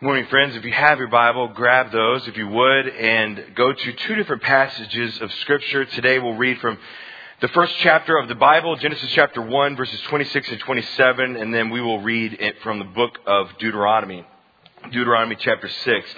Morning, friends. If you have your Bible, grab those if you would and go to two different passages of Scripture. Today we'll read from the first chapter of the Bible, Genesis chapter 1, verses 26 and 27, and then we will read it from the book of Deuteronomy, Deuteronomy chapter 6.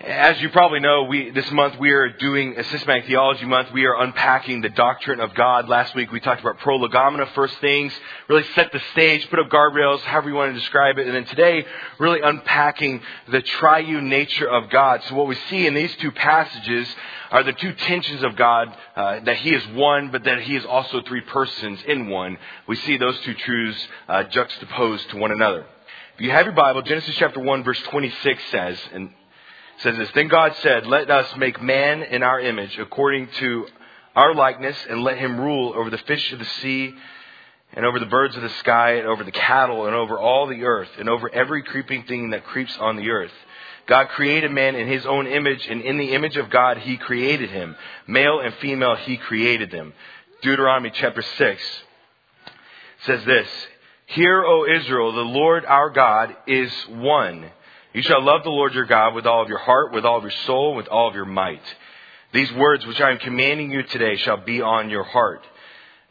As you probably know, we, this month we are doing a systematic theology month. We are unpacking the doctrine of God. Last week we talked about prolegomena, first things, really set the stage, put up guardrails, however you want to describe it. And then today, really unpacking the triune nature of God. So what we see in these two passages are the two tensions of God, uh, that He is one, but that He is also three persons in one. We see those two truths uh, juxtaposed to one another. If you have your Bible, Genesis chapter 1 verse 26 says, and says this Then God said, Let us make man in our image, according to our likeness, and let him rule over the fish of the sea, and over the birds of the sky, and over the cattle, and over all the earth, and over every creeping thing that creeps on the earth. God created man in his own image, and in the image of God he created him. Male and female he created them. Deuteronomy chapter 6 says this Hear, O Israel, the Lord our God is one. You shall love the Lord your God with all of your heart, with all of your soul, with all of your might. These words which I am commanding you today shall be on your heart.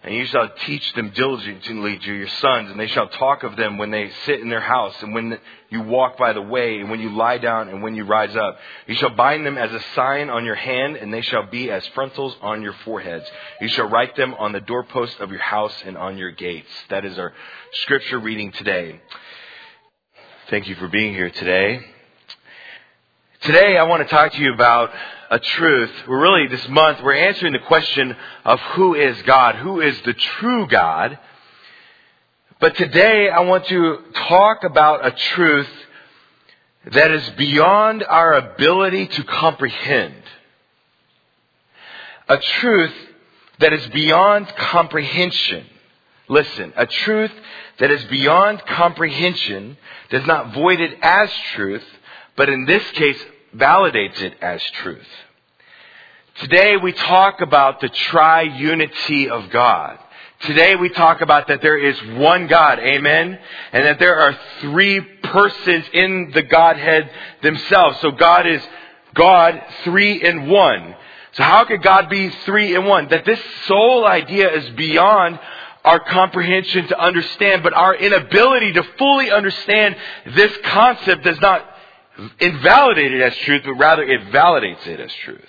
And you shall teach them diligently to your sons, and they shall talk of them when they sit in their house, and when you walk by the way, and when you lie down, and when you rise up. You shall bind them as a sign on your hand, and they shall be as frontals on your foreheads. You shall write them on the doorposts of your house and on your gates. That is our scripture reading today. Thank you for being here today. Today I want to talk to you about a truth. We're really this month, we're answering the question of who is God? Who is the true God? But today I want to talk about a truth that is beyond our ability to comprehend. A truth that is beyond comprehension. Listen, a truth that is beyond comprehension does not void it as truth, but in this case validates it as truth. Today we talk about the triunity of God. Today we talk about that there is one God, amen? And that there are three persons in the Godhead themselves. So God is God, three in one. So how could God be three in one? That this sole idea is beyond our comprehension to understand, but our inability to fully understand this concept does not invalidate it as truth, but rather it validates it as truth.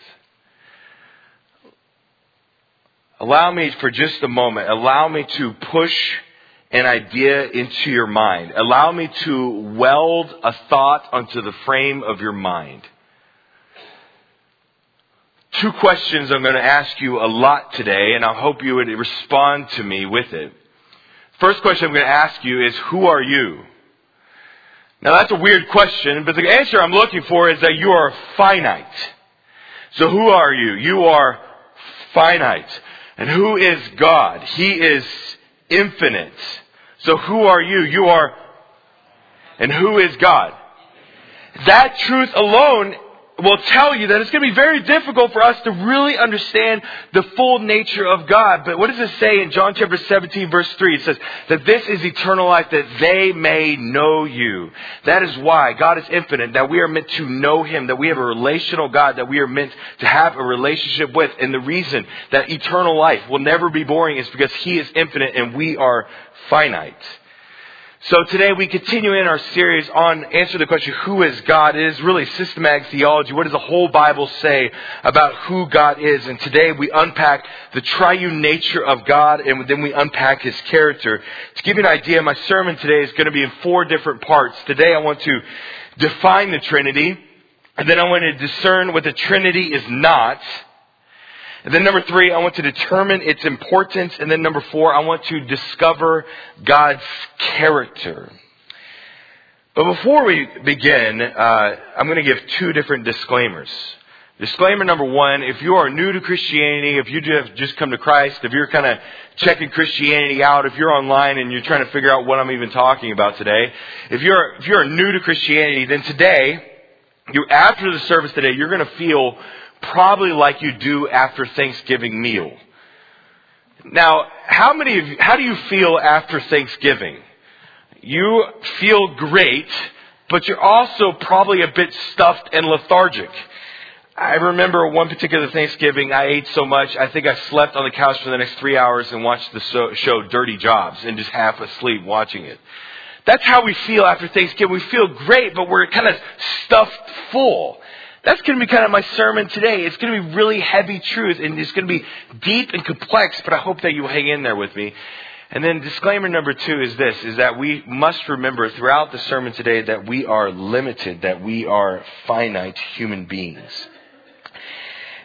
Allow me for just a moment, allow me to push an idea into your mind. Allow me to weld a thought onto the frame of your mind two questions I'm going to ask you a lot today, and I hope you would respond to me with it. First question I'm going to ask you is, who are you? Now that's a weird question, but the answer I'm looking for is that you are finite. So who are you? You are finite. And who is God? He is infinite. So who are you? You are, and who is God? That truth alone will tell you that it's going to be very difficult for us to really understand the full nature of God. But what does it say in John chapter 17 verse 3? It says that this is eternal life that they may know you. That is why God is infinite, that we are meant to know Him, that we have a relational God that we are meant to have a relationship with. And the reason that eternal life will never be boring is because He is infinite and we are finite. So today we continue in our series on answer the question, who is God? It is really systematic theology. What does the whole Bible say about who God is? And today we unpack the triune nature of God and then we unpack His character. To give you an idea, my sermon today is going to be in four different parts. Today I want to define the Trinity, and then I want to discern what the Trinity is not, and then number three, I want to determine its importance. And then number four, I want to discover God's character. But before we begin, uh, I'm going to give two different disclaimers. Disclaimer number one, if you are new to Christianity, if you have just come to Christ, if you're kind of checking Christianity out, if you're online and you're trying to figure out what I'm even talking about today, if you're, if you're new to Christianity, then today, you, after the service today, you're going to feel probably like you do after Thanksgiving meal. Now, how many of you, how do you feel after Thanksgiving? You feel great but you're also probably a bit stuffed and lethargic. I remember one particular Thanksgiving, I ate so much, I think I slept on the couch for the next three hours and watched the show Dirty Jobs and just half asleep watching it. That's how we feel after Thanksgiving. We feel great, but we're kind of stuffed full. That's going to be kind of my sermon today. It's going to be really heavy truth and it's going to be deep and complex, but I hope that you will hang in there with me. And then disclaimer number two is this, is that we must remember throughout the sermon today that we are limited, that we are finite human beings.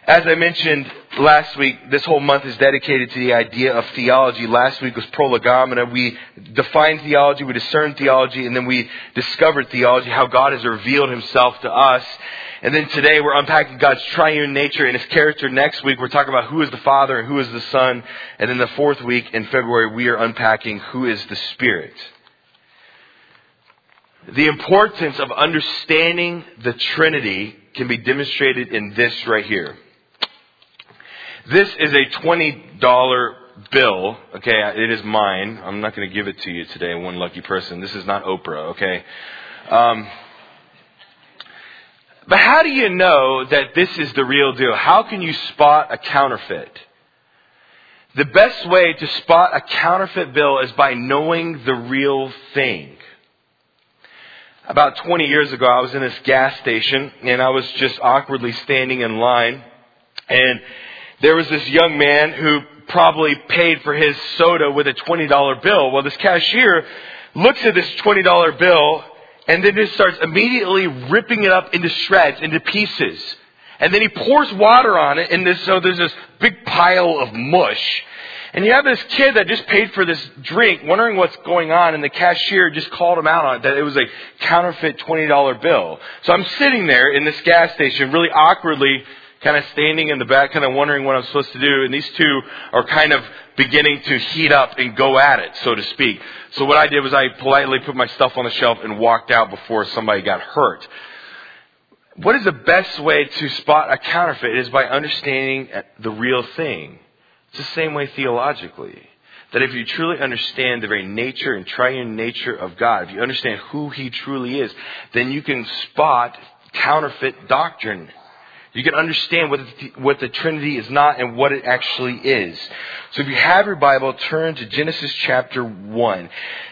As I mentioned last week, this whole month is dedicated to the idea of theology. Last week was prolegomena. We defined theology, we discerned theology, and then we discovered theology, how God has revealed himself to us. And then today we're unpacking God's triune nature and his character. Next week we're talking about who is the Father and who is the Son. And then the fourth week in February we are unpacking who is the Spirit. The importance of understanding the Trinity can be demonstrated in this right here. This is a $20 bill. Okay, it is mine. I'm not going to give it to you today, one lucky person. This is not Oprah, okay? Um, but how do you know that this is the real deal? How can you spot a counterfeit? The best way to spot a counterfeit bill is by knowing the real thing. About 20 years ago, I was in this gas station and I was just awkwardly standing in line and there was this young man who probably paid for his soda with a $20 bill. Well, this cashier looks at this $20 bill and then just starts immediately ripping it up into shreds, into pieces. And then he pours water on it, and this, so there's this big pile of mush. And you have this kid that just paid for this drink, wondering what's going on, and the cashier just called him out on it, that it was a counterfeit $20 bill. So I'm sitting there in this gas station, really awkwardly kind of standing in the back, kind of wondering what I'm supposed to do. And these two are kind of beginning to heat up and go at it, so to speak. So what I did was I politely put my stuff on the shelf and walked out before somebody got hurt. What is the best way to spot a counterfeit? It is by understanding the real thing. It's the same way theologically. That if you truly understand the very nature and triune nature of God, if you understand who He truly is, then you can spot counterfeit doctrine you can understand what the, what the Trinity is not and what it actually is. So if you have your Bible, turn to Genesis chapter 1.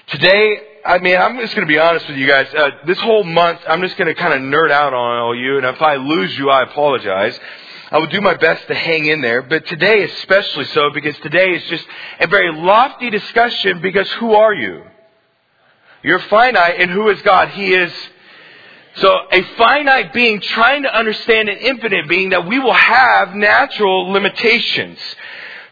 Today, I mean, I'm just going to be honest with you guys. Uh, this whole month, I'm just going to kind of nerd out on all you, and if I lose you, I apologize. I will do my best to hang in there, but today especially so because today is just a very lofty discussion because who are you? You're finite and who is God? He is so a finite being trying to understand an infinite being that we will have natural limitations.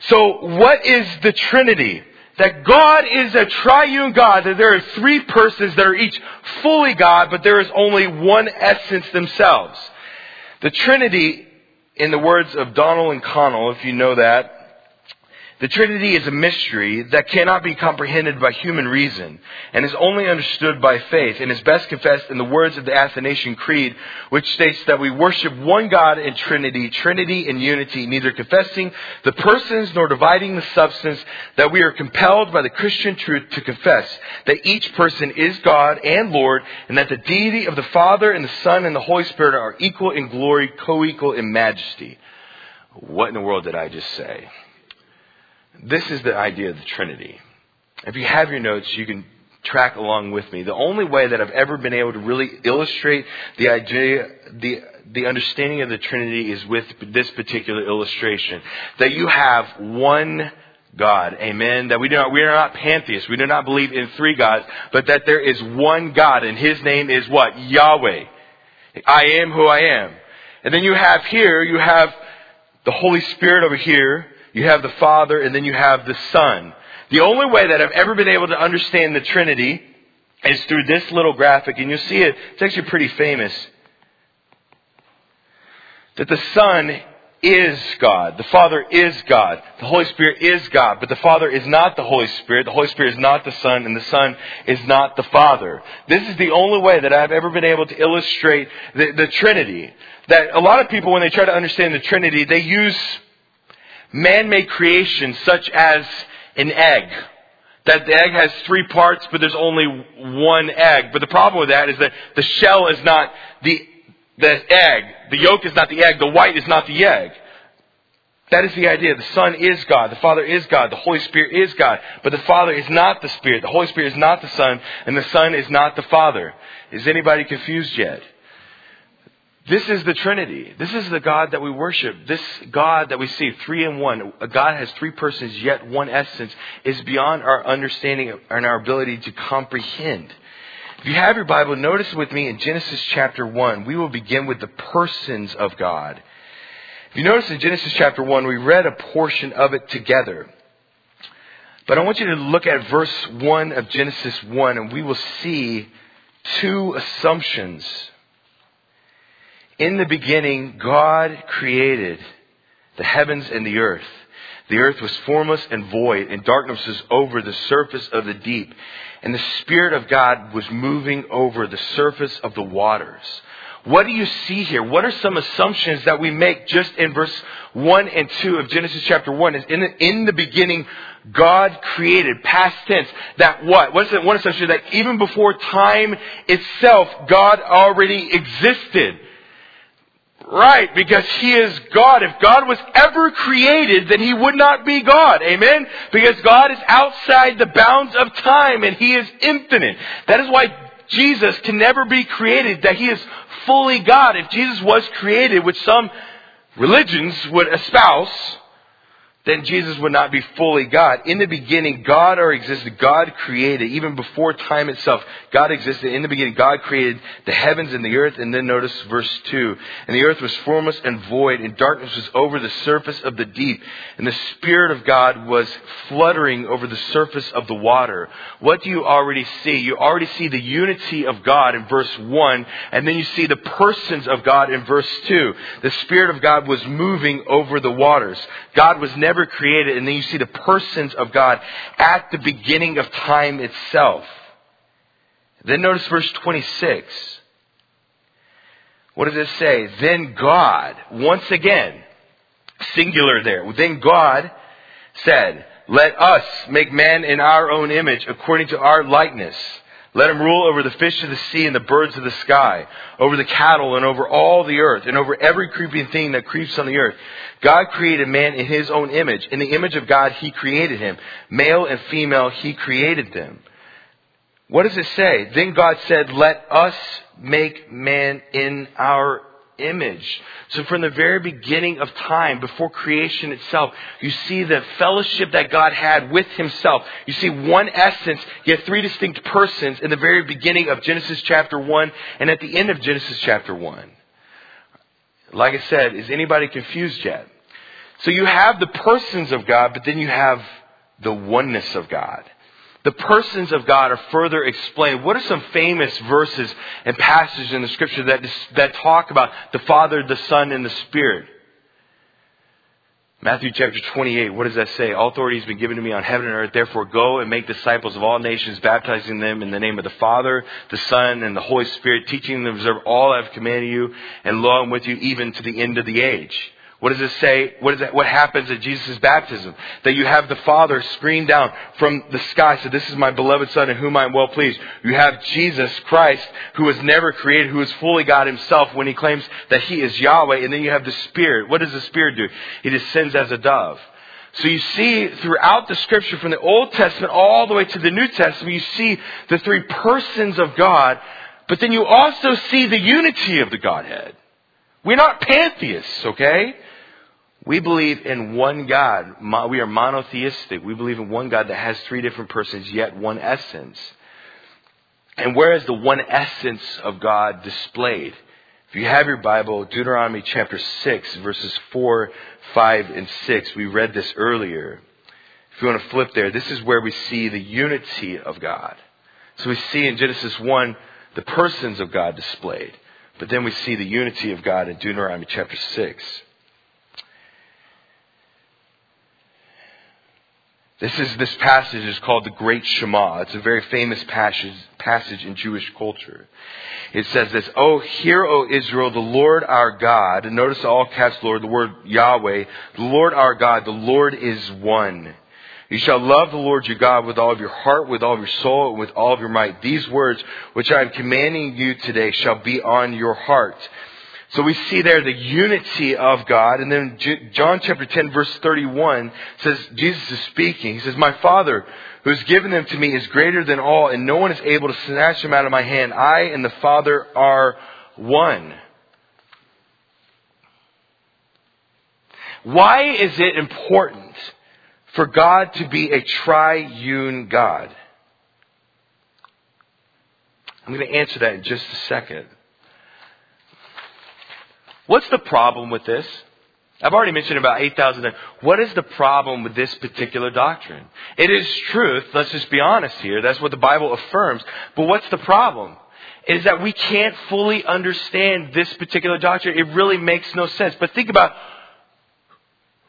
So what is the Trinity? That God is a triune God, that there are three persons that are each fully God, but there is only one essence themselves. The Trinity, in the words of Donald and Connell, if you know that, the Trinity is a mystery that cannot be comprehended by human reason and is only understood by faith and is best confessed in the words of the Athanasian Creed, which states that we worship one God in Trinity, Trinity in unity, neither confessing the persons nor dividing the substance, that we are compelled by the Christian truth to confess that each person is God and Lord and that the deity of the Father and the Son and the Holy Spirit are equal in glory, co-equal in majesty. What in the world did I just say? This is the idea of the Trinity. If you have your notes, you can track along with me. The only way that I've ever been able to really illustrate the idea, the, the understanding of the Trinity is with this particular illustration. That you have one God. Amen. That we do not, we are not pantheists. We do not believe in three gods, but that there is one God and His name is what? Yahweh. I am who I am. And then you have here, you have the Holy Spirit over here, you have the Father, and then you have the Son. The only way that I've ever been able to understand the Trinity is through this little graphic, and you'll see it, it's actually pretty famous. That the Son is God. The Father is God. The Holy Spirit is God. But the Father is not the Holy Spirit. The Holy Spirit is not the Son. And the Son is not the Father. This is the only way that I've ever been able to illustrate the, the Trinity. That a lot of people, when they try to understand the Trinity, they use man-made creations such as an egg that the egg has three parts, but there's only one egg. But the problem with that is that the shell is not the, the egg. The yolk is not the egg. The white is not the egg. That is the idea. The Son is God. The Father is God. The Holy Spirit is God. But the Father is not the Spirit. The Holy Spirit is not the Son. And the Son is not the Father. Is anybody confused yet? This is the Trinity. This is the God that we worship. This God that we see, three in one. A God has three persons, yet one essence, is beyond our understanding and our ability to comprehend. If you have your Bible, notice with me in Genesis chapter 1, we will begin with the persons of God. If you notice in Genesis chapter 1, we read a portion of it together. But I want you to look at verse 1 of Genesis 1, and we will see two assumptions in the beginning, God created the heavens and the earth. The earth was formless and void, and darkness was over the surface of the deep. And the Spirit of God was moving over the surface of the waters. What do you see here? What are some assumptions that we make just in verse 1 and 2 of Genesis chapter 1? Is in the, in the beginning, God created, past tense, that what? What's that one assumption? That even before time itself, God already existed. Right, because He is God. If God was ever created, then He would not be God. Amen? Because God is outside the bounds of time and He is infinite. That is why Jesus can never be created, that He is fully God. If Jesus was created, which some religions would espouse, then Jesus would not be fully God. In the beginning, God or existed. God created. Even before time itself, God existed. In the beginning, God created the heavens and the earth. And then notice verse 2. And the earth was formless and void, and darkness was over the surface of the deep. And the Spirit of God was fluttering over the surface of the water. What do you already see? You already see the unity of God in verse 1, and then you see the persons of God in verse 2. The Spirit of God was moving over the waters. God was never created, and then you see the persons of God at the beginning of time itself. Then notice verse 26. What does it say? Then God, once again, singular there, then God said, Let us make man in our own image, according to our likeness. Let him rule over the fish of the sea and the birds of the sky, over the cattle and over all the earth, and over every creeping thing that creeps on the earth. God created man in his own image. In the image of God, he created him. Male and female, he created them. What does it say? Then God said, Let us make man in our image. So from the very beginning of time, before creation itself, you see the fellowship that God had with himself. You see one essence, yet three distinct persons in the very beginning of Genesis chapter 1 and at the end of Genesis chapter 1. Like I said, is anybody confused yet? So you have the persons of God, but then you have the oneness of God. The persons of God are further explained. What are some famous verses and passages in the scripture that, that talk about the Father, the Son, and the Spirit? Matthew chapter 28, what does that say? All authority has been given to me on heaven and earth. Therefore, go and make disciples of all nations, baptizing them in the name of the Father, the Son, and the Holy Spirit, teaching them to observe all I have commanded you, and lo, I'm with you even to the end of the age. What does it say? What, is what happens at Jesus' baptism? That you have the Father scream down from the sky, so this is my beloved Son in whom I am well pleased. You have Jesus Christ, who was never created, who is fully God himself when he claims that he is Yahweh. And then you have the Spirit. What does the Spirit do? He descends as a dove. So you see throughout the scripture from the Old Testament all the way to the New Testament, you see the three persons of God, but then you also see the unity of the Godhead. We're not pantheists, okay? We believe in one God. We are monotheistic. We believe in one God that has three different persons, yet one essence. And where is the one essence of God displayed? If you have your Bible, Deuteronomy chapter 6, verses 4, 5, and 6, we read this earlier. If you want to flip there, this is where we see the unity of God. So we see in Genesis 1 the persons of God displayed. But then we see the unity of God in Deuteronomy chapter 6. This is this passage is called the Great Shema. It's a very famous passage passage in Jewish culture. It says this, Oh, hear, O Israel, the Lord our God, and notice all caps Lord, the word Yahweh, the Lord our God, the Lord is one. You shall love the Lord your God with all of your heart, with all of your soul, and with all of your might. These words which I am commanding you today shall be on your heart. So we see there the unity of God. And then John chapter 10 verse 31 says, Jesus is speaking. He says, My Father who has given them to me is greater than all, and no one is able to snatch them out of my hand. I and the Father are one. Why is it important for God to be a triune God? I'm going to answer that in just a second. What's the problem with this? I've already mentioned about 8,000. What is the problem with this particular doctrine? It is truth. Let's just be honest here. That's what the Bible affirms. But what's the problem? Is that we can't fully understand this particular doctrine. It really makes no sense. But think about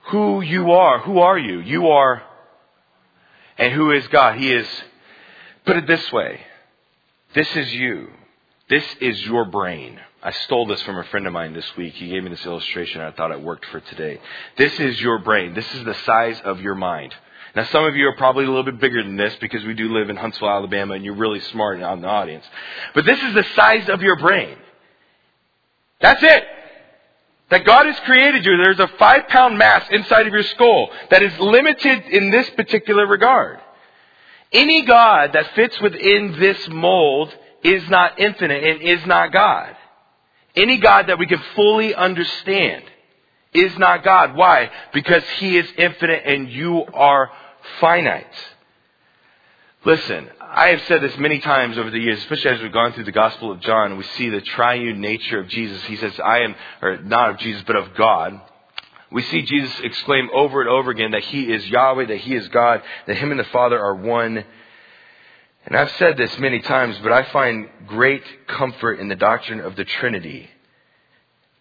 who you are. Who are you? You are, and who is God? He is, put it this way. This is you. This is your brain. I stole this from a friend of mine this week. He gave me this illustration and I thought it worked for today. This is your brain. This is the size of your mind. Now some of you are probably a little bit bigger than this because we do live in Huntsville, Alabama and you're really smart out in the audience. But this is the size of your brain. That's it that God has created you. There's a five pound mass inside of your skull that is limited in this particular regard. Any God that fits within this mold is not infinite and is not God. Any God that we can fully understand is not God. Why? Because He is infinite and you are finite. Listen, I have said this many times over the years, especially as we've gone through the Gospel of John, we see the triune nature of Jesus. He says, I am, or not of Jesus, but of God. We see Jesus exclaim over and over again that He is Yahweh, that He is God, that Him and the Father are one. And I've said this many times, but I find great comfort in the doctrine of the Trinity.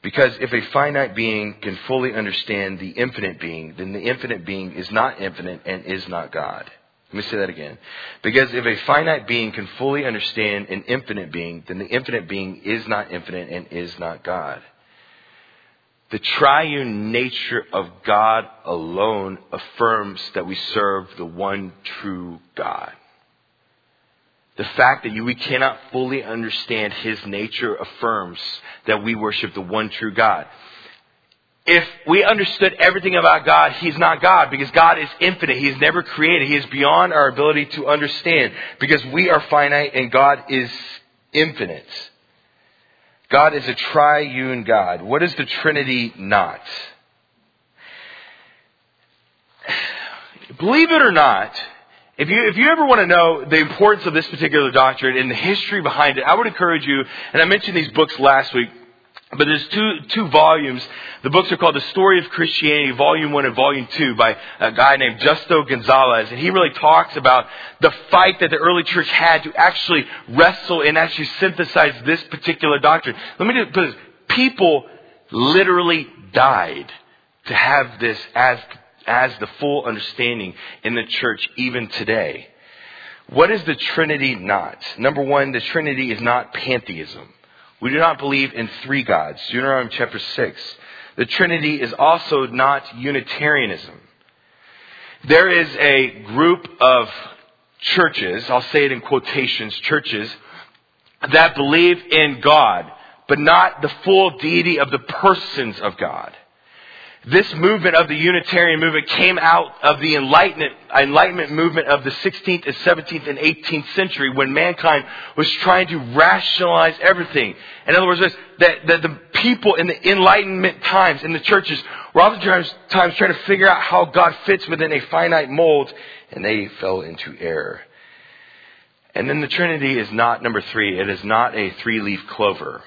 Because if a finite being can fully understand the infinite being, then the infinite being is not infinite and is not God. Let me say that again. Because if a finite being can fully understand an infinite being, then the infinite being is not infinite and is not God. The triune nature of God alone affirms that we serve the one true God. The fact that we cannot fully understand His nature affirms that we worship the one true God if we understood everything about God, He's not God because God is infinite. He is never created. He is beyond our ability to understand because we are finite and God is infinite. God is a triune God. What is the Trinity not? Believe it or not, if you, if you ever want to know the importance of this particular doctrine and the history behind it, I would encourage you, and I mentioned these books last week, but there's two, two volumes. The books are called The Story of Christianity, Volume 1 and Volume 2 by a guy named Justo Gonzalez. And he really talks about the fight that the early church had to actually wrestle and actually synthesize this particular doctrine. Let me just put this. People literally died to have this as, as the full understanding in the church even today. What is the Trinity not? Number one, the Trinity is not pantheism. We do not believe in three gods. Deuteronomy chapter 6. The Trinity is also not Unitarianism. There is a group of churches, I'll say it in quotations, churches, that believe in God, but not the full deity of the persons of God. This movement of the Unitarian movement came out of the Enlightenment, Enlightenment movement of the 16th and 17th and 18th century when mankind was trying to rationalize everything. In other words, that, that the people in the Enlightenment times in the churches were oftentimes times trying to figure out how God fits within a finite mold, and they fell into error. And then the Trinity is not number three. It is not a three-leaf clover.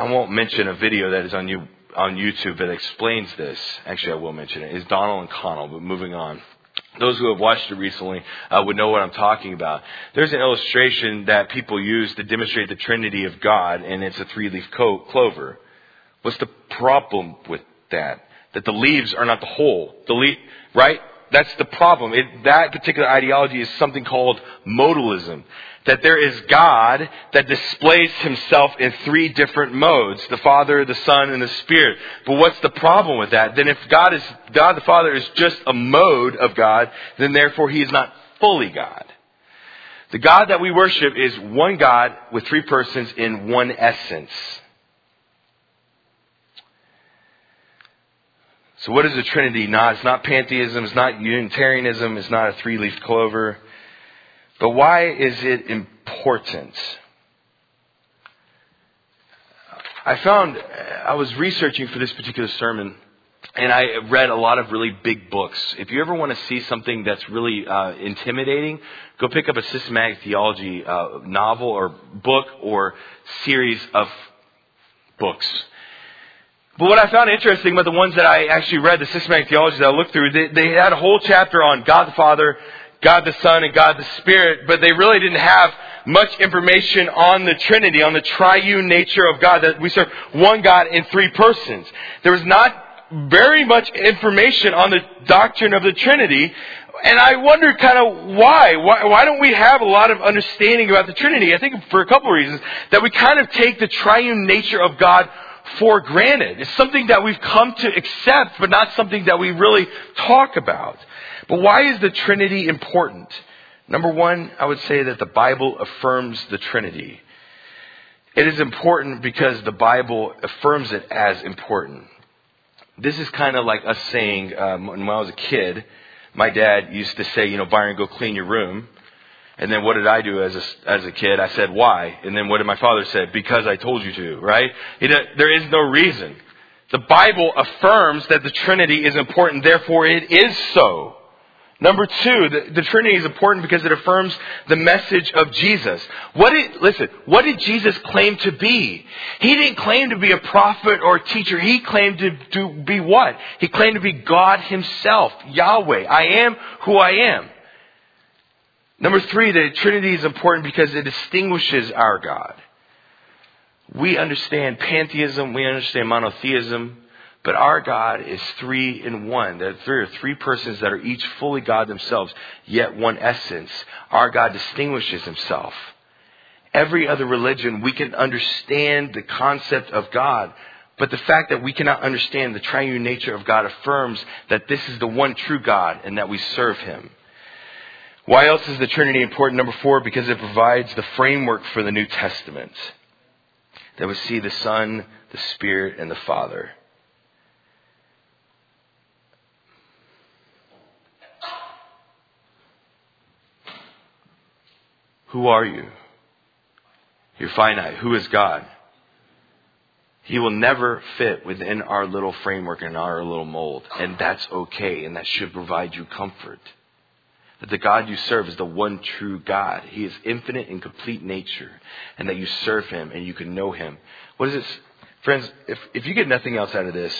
I won't mention a video that is on you on YouTube that explains this. Actually, I will mention it. It's Donald and Connell, but moving on. Those who have watched it recently uh, would know what I'm talking about. There's an illustration that people use to demonstrate the Trinity of God, and it's a three-leaf co- clover. What's the problem with that? That the leaves are not the whole. The leaf, right? that's the problem. It, that particular ideology is something called modalism. That there is God that displays himself in three different modes. The Father, the Son, and the Spirit. But what's the problem with that? Then if God is, God the Father is just a mode of God, then therefore he is not fully God. The God that we worship is one God with three persons in one essence. So what is the Trinity not? It's not pantheism, it's not Unitarianism, it's not a three-leaf clover. But why is it important? I found, I was researching for this particular sermon, and I read a lot of really big books. If you ever want to see something that's really uh, intimidating, go pick up a systematic theology uh, novel or book or series of books. But what I found interesting about the ones that I actually read, the systematic theology that I looked through, they, they had a whole chapter on God the Father, God the Son, and God the Spirit, but they really didn't have much information on the Trinity, on the triune nature of God, that we serve one God in three persons. There was not very much information on the doctrine of the Trinity, and I wonder kind of why. why. Why don't we have a lot of understanding about the Trinity? I think for a couple of reasons. That we kind of take the triune nature of God for granted. It's something that we've come to accept, but not something that we really talk about. But why is the Trinity important? Number one, I would say that the Bible affirms the Trinity. It is important because the Bible affirms it as important. This is kind of like us saying, um, when I was a kid, my dad used to say, you know, Byron, go clean your room. And then what did I do as a, as a kid? I said, why? And then what did my father say? Because I told you to, right? there is no reason. The Bible affirms that the Trinity is important, therefore it is so. Number two, the, the, Trinity is important because it affirms the message of Jesus. What did, listen, what did Jesus claim to be? He didn't claim to be a prophet or a teacher. He claimed to, to be what? He claimed to be God himself, Yahweh. I am who I am. Number three, the Trinity is important because it distinguishes our God. We understand pantheism, we understand monotheism, but our God is three in one. There are three persons that are each fully God themselves, yet one essence. Our God distinguishes himself. Every other religion, we can understand the concept of God, but the fact that we cannot understand the triune nature of God affirms that this is the one true God and that we serve him. Why else is the Trinity important? Number four, because it provides the framework for the New Testament. That we see the Son, the Spirit, and the Father. Who are you? You're finite. Who is God? He will never fit within our little framework and our little mold. And that's okay. And that should provide you comfort that the God you serve is the one true God. He is infinite in complete nature, and that you serve Him and you can know Him. What is this? Friends, if, if you get nothing else out of this,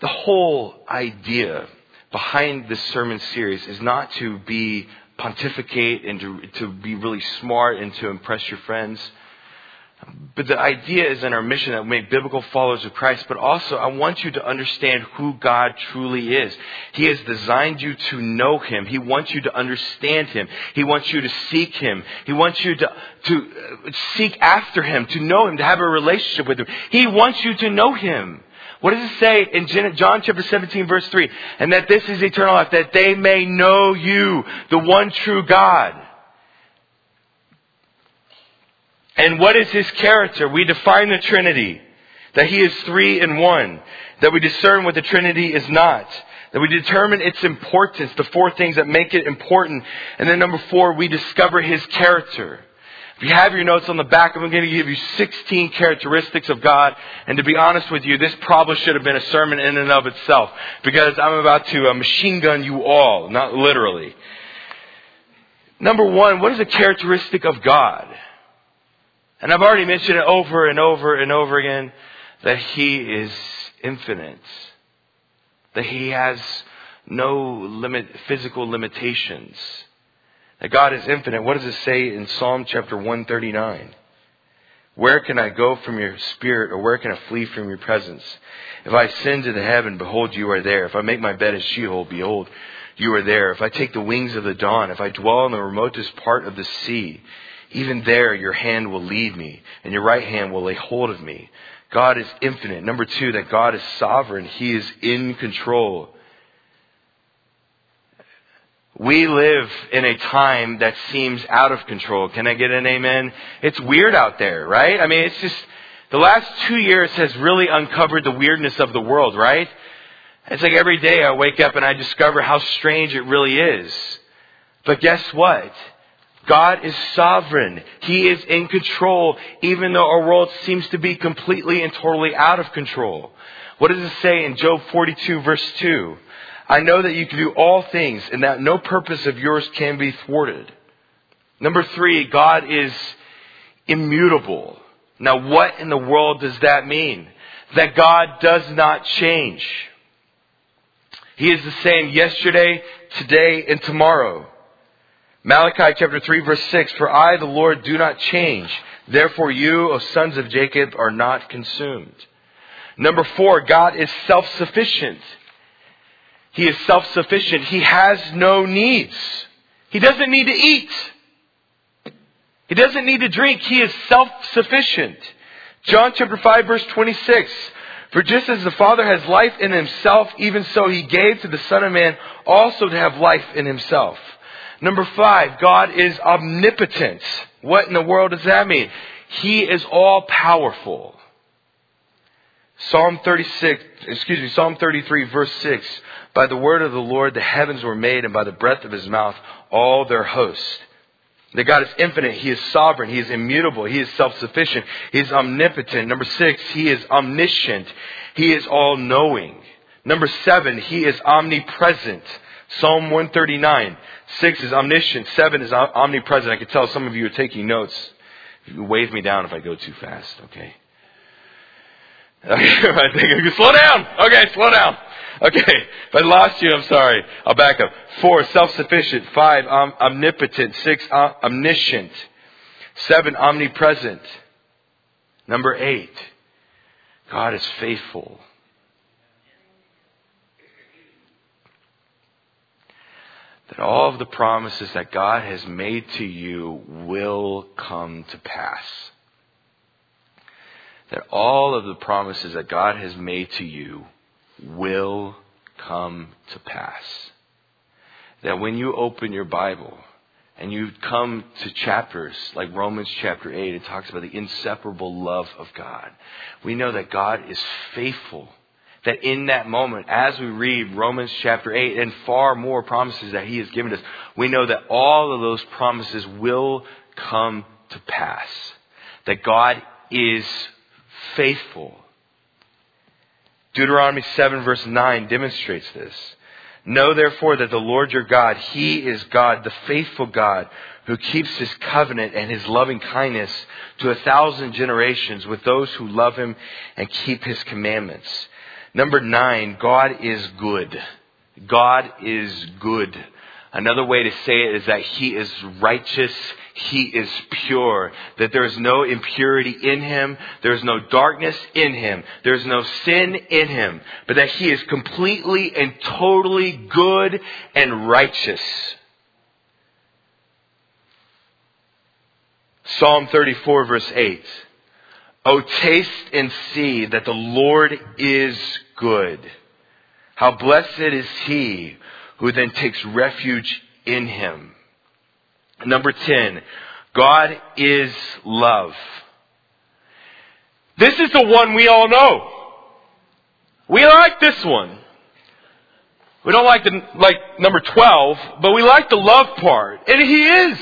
the whole idea behind this sermon series is not to be pontificate and to, to be really smart and to impress your friends. But the idea is in our mission that we make biblical followers of Christ, but also I want you to understand who God truly is. He has designed you to know Him. He wants you to understand Him. He wants you to seek Him. He wants you to, to uh, seek after Him, to know Him, to have a relationship with Him. He wants you to know Him. What does it say in John chapter 17 verse 3? And that this is eternal life, that they may know you, the one true God And what is his character? We define the Trinity. That he is three in one. That we discern what the Trinity is not. That we determine its importance, the four things that make it important. And then number four, we discover his character. If you have your notes on the back, I'm going to give you 16 characteristics of God. And to be honest with you, this probably should have been a sermon in and of itself. Because I'm about to uh, machine gun you all, not literally. Number one, what is a characteristic of God? And I've already mentioned it over and over and over again that He is infinite, that He has no limit, physical limitations, that God is infinite. What does it say in Psalm chapter 139? Where can I go from your spirit, or where can I flee from your presence? If I ascend to the heaven, behold, you are there. If I make my bed in Sheol, behold, you are there. If I take the wings of the dawn, if I dwell in the remotest part of the sea, even there your hand will lead me, and your right hand will lay hold of me. God is infinite. Number two, that God is sovereign. He is in control. We live in a time that seems out of control. Can I get an amen? It's weird out there, right? I mean, it's just, the last two years has really uncovered the weirdness of the world, right? It's like every day I wake up and I discover how strange it really is. But guess what? God is sovereign. He is in control, even though our world seems to be completely and totally out of control. What does it say in Job 42 verse 2? I know that you can do all things and that no purpose of yours can be thwarted. Number three, God is immutable. Now what in the world does that mean? That God does not change. He is the same yesterday, today, and tomorrow. Malachi chapter 3 verse 6, For I, the Lord, do not change. Therefore you, O sons of Jacob, are not consumed. Number four, God is self-sufficient. He is self-sufficient. He has no needs. He doesn't need to eat. He doesn't need to drink. He is self-sufficient. John chapter 5 verse 26. For just as the Father has life in himself, even so he gave to the Son of Man also to have life in himself. Number five, God is omnipotent. What in the world does that mean? He is all powerful. Psalm 36, excuse me, Psalm 33 verse 6. By the word of the Lord the heavens were made and by the breath of his mouth all their host. That God is infinite. He is sovereign. He is immutable. He is self-sufficient. He is omnipotent. Number six, He is omniscient. He is all-knowing. Number seven, He is omnipresent. Psalm 139. Six is omniscient. Seven is omnipresent. I can tell some of you are taking notes. You wave me down if I go too fast, okay? Okay, I think, slow down! Okay, slow down! Okay, I lost you, I'm sorry. I'll back up. Four, self-sufficient. Five, om- omnipotent. Six, om- omniscient. Seven, omnipresent. Number eight, God is faithful. That all of the promises that God has made to you will come to pass. That all of the promises that God has made to you will come to pass. That when you open your Bible and you come to chapters like Romans chapter 8, it talks about the inseparable love of God. We know that God is faithful. That in that moment, as we read Romans chapter 8 and far more promises that He has given us, we know that all of those promises will come to pass. That God is faithful. Deuteronomy 7 verse 9 demonstrates this. Know therefore that the Lord your God, He is God, the faithful God, who keeps His covenant and His loving kindness to a thousand generations with those who love Him and keep His commandments. Number nine, God is good. God is good. Another way to say it is that He is righteous. He is pure. That there is no impurity in Him. There is no darkness in Him. There is no sin in Him. But that He is completely and totally good and righteous. Psalm 34 verse 8. Oh, taste and see that the Lord is good. How blessed is he who then takes refuge in him. Number 10, God is love. This is the one we all know. We like this one. We don't like the, like number 12, but we like the love part. And he is.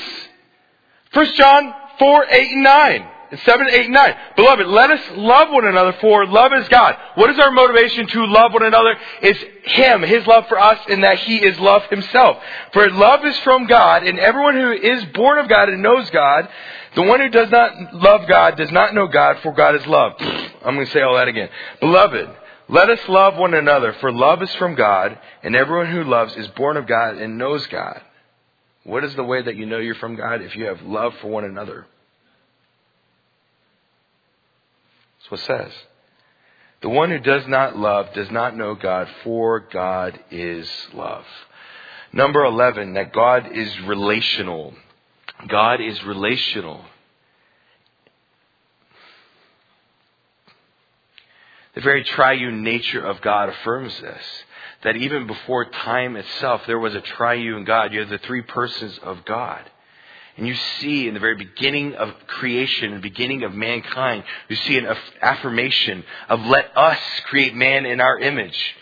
1 John 4, 8, and 9. 7, 8, 9. Beloved, let us love one another for love is God. What is our motivation to love one another? It's Him, His love for us, and that He is love Himself. For love is from God, and everyone who is born of God and knows God, the one who does not love God does not know God, for God is love. I'm going to say all that again. Beloved, let us love one another, for love is from God, and everyone who loves is born of God and knows God. What is the way that you know you're from God? If you have love for one another. What says. The one who does not love does not know God, for God is love. Number 11, that God is relational. God is relational. The very triune nature of God affirms this. That even before time itself, there was a triune God. You have the three persons of God. And you see in the very beginning of creation, the beginning of mankind, you see an affirmation of let us create man in our image.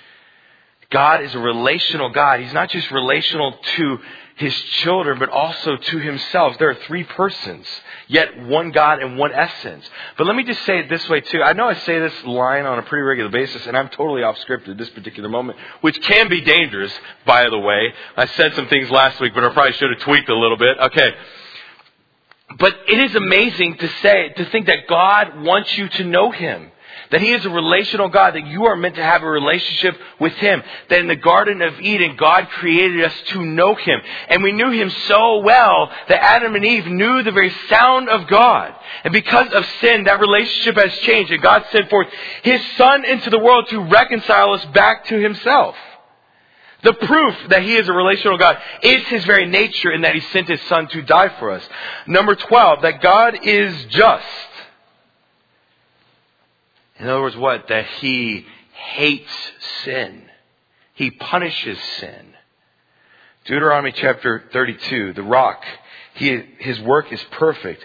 God is a relational God. He's not just relational to his children, but also to himself. There are three persons, yet one God and one essence. But let me just say it this way too. I know I say this line on a pretty regular basis, and I'm totally off script at this particular moment, which can be dangerous, by the way. I said some things last week, but I probably should have tweaked a little bit. Okay. But it is amazing to say, to think that God wants you to know Him. That He is a relational God, that you are meant to have a relationship with Him. That in the Garden of Eden, God created us to know Him. And we knew Him so well that Adam and Eve knew the very sound of God. And because of sin, that relationship has changed. And God sent forth His Son into the world to reconcile us back to Himself. The proof that He is a relational God is His very nature in that He sent His Son to die for us. Number 12, that God is just. In other words, what? That He hates sin. He punishes sin. Deuteronomy chapter 32, the rock, he, his work is perfect,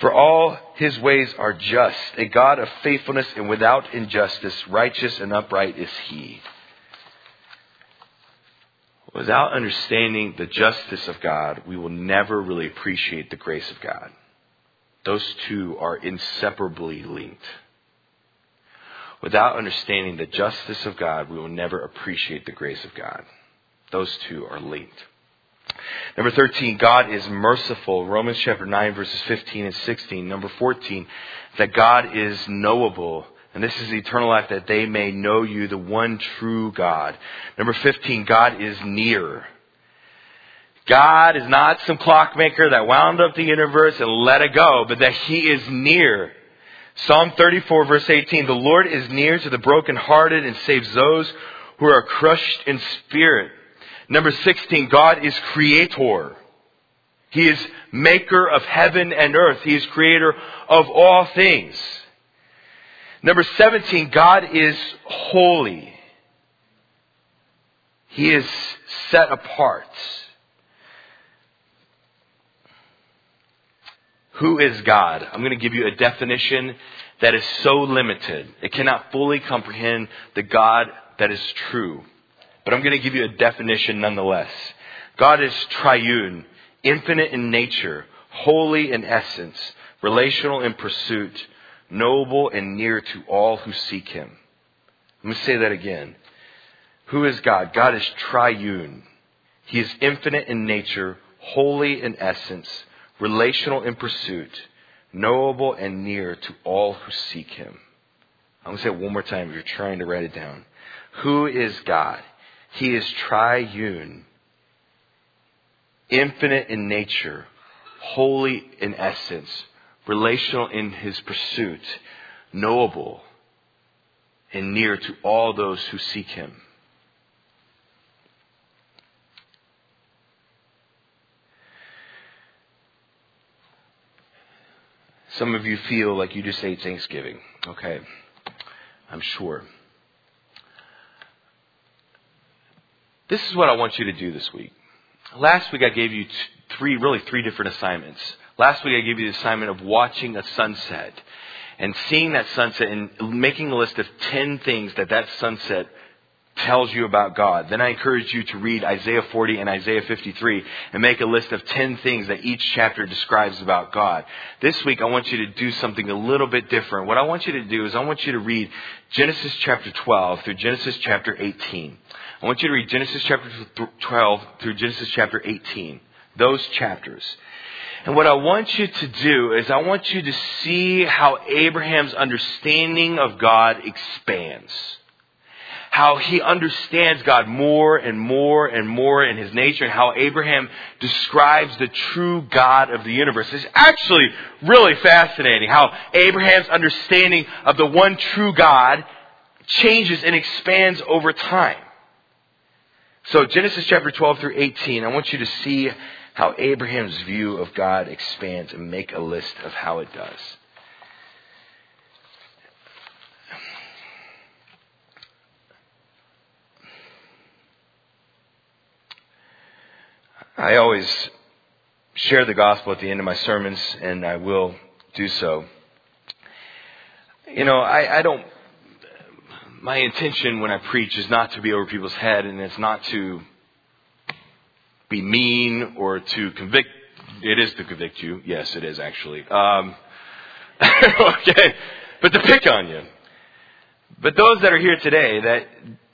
for all his ways are just, a God of faithfulness and without injustice, righteous and upright is he. Without understanding the justice of God, we will never really appreciate the grace of God. Those two are inseparably linked. Without understanding the justice of God, we will never appreciate the grace of God. Those two are linked. Number 13, God is merciful. Romans chapter 9 verses 15 and 16. Number 14, that God is knowable. And this is eternal life that they may know you, the one true God. Number 15, God is near. God is not some clockmaker that wound up the universe and let it go, but that He is near. Psalm 34 verse 18, the Lord is near to the brokenhearted and saves those who are crushed in spirit. Number 16, God is creator. He is maker of heaven and earth. He is creator of all things. Number 17, God is holy. He is set apart. Who is God? I'm going to give you a definition that is so limited. It cannot fully comprehend the God that is true. But I'm going to give you a definition nonetheless. God is triune, infinite in nature, holy in essence, relational in pursuit, noble and near to all who seek him. Let me say that again. Who is God? God is triune. He is infinite in nature, holy in essence, relational in pursuit, knowable and near to all who seek him. I'm going to say it one more time if you're trying to write it down. Who is God? He is triune, infinite in nature, holy in essence, relational in his pursuit, knowable and near to all those who seek him. Some of you feel like you just ate Thanksgiving. Okay. I'm sure. This is what I want you to do this week. Last week I gave you three, really three different assignments. Last week I gave you the assignment of watching a sunset and seeing that sunset and making a list of 10 things that that sunset tells you about God. Then I encourage you to read Isaiah 40 and Isaiah 53 and make a list of 10 things that each chapter describes about God. This week I want you to do something a little bit different. What I want you to do is I want you to read Genesis chapter 12 through Genesis chapter 18. I want you to read Genesis chapter 12 through Genesis chapter 18. Those chapters. And what I want you to do is I want you to see how Abraham's understanding of God expands how he understands God more and more and more in his nature and how Abraham describes the true God of the universe. It's actually really fascinating how Abraham's understanding of the one true God changes and expands over time. So Genesis chapter 12 through 18, I want you to see how Abraham's view of God expands and make a list of how it does. I always share the gospel at the end of my sermons, and I will do so. You know, I, I don't my intention when I preach is not to be over people's head and it's not to be mean or to convict. It is to convict you. Yes, it is actually. Um, okay. But to pick on you. But those that are here today that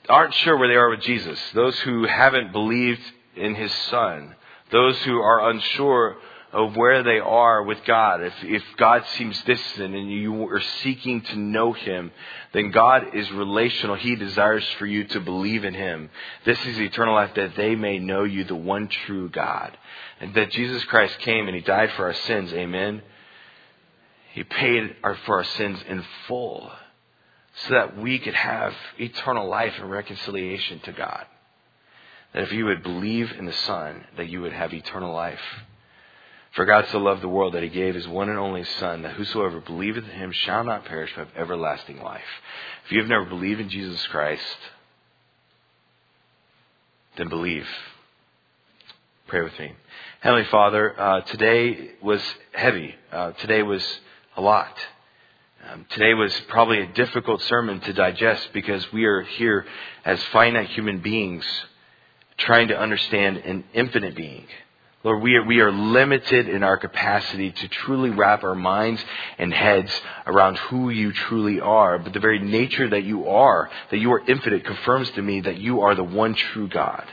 aren't sure where they are with Jesus, those who haven't believed in his son, those who are unsure of where they are with God. If, if God seems distant and you are seeking to know Him, then God is relational. He desires for you to believe in Him. This is eternal life that they may know you, the one true God. And that Jesus Christ came and He died for our sins. Amen. He paid our, for our sins in full so that we could have eternal life and reconciliation to God. That if you would believe in the Son, that you would have eternal life. For God so loved the world that he gave his one and only Son, that whosoever believeth in him shall not perish but have everlasting life. If you have never believed in Jesus Christ, then believe. Pray with me. Heavenly Father, uh, today was heavy. Uh, today was a lot. Um, today was probably a difficult sermon to digest because we are here as finite human beings trying to understand an infinite being. Lord, we are, we are limited in our capacity to truly wrap our minds and heads around who you truly are. But the very nature that you are, that you are infinite, confirms to me that you are the one true God.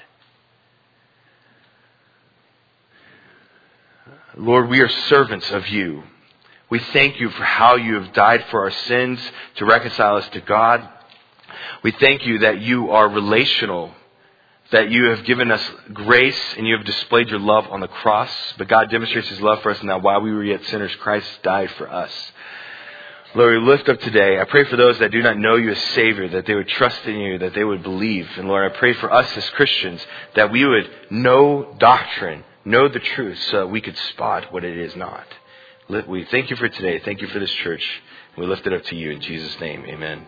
Lord, we are servants of you. We thank you for how you have died for our sins to reconcile us to God. We thank you that you are relational that you have given us grace and you have displayed your love on the cross. But God demonstrates his love for us now while we were yet sinners, Christ died for us. Lord, we lift up today. I pray for those that do not know you as Savior, that they would trust in you, that they would believe. And Lord, I pray for us as Christians that we would know doctrine, know the truth, so that we could spot what it is not. We thank you for today. Thank you for this church. We lift it up to you in Jesus' name. Amen.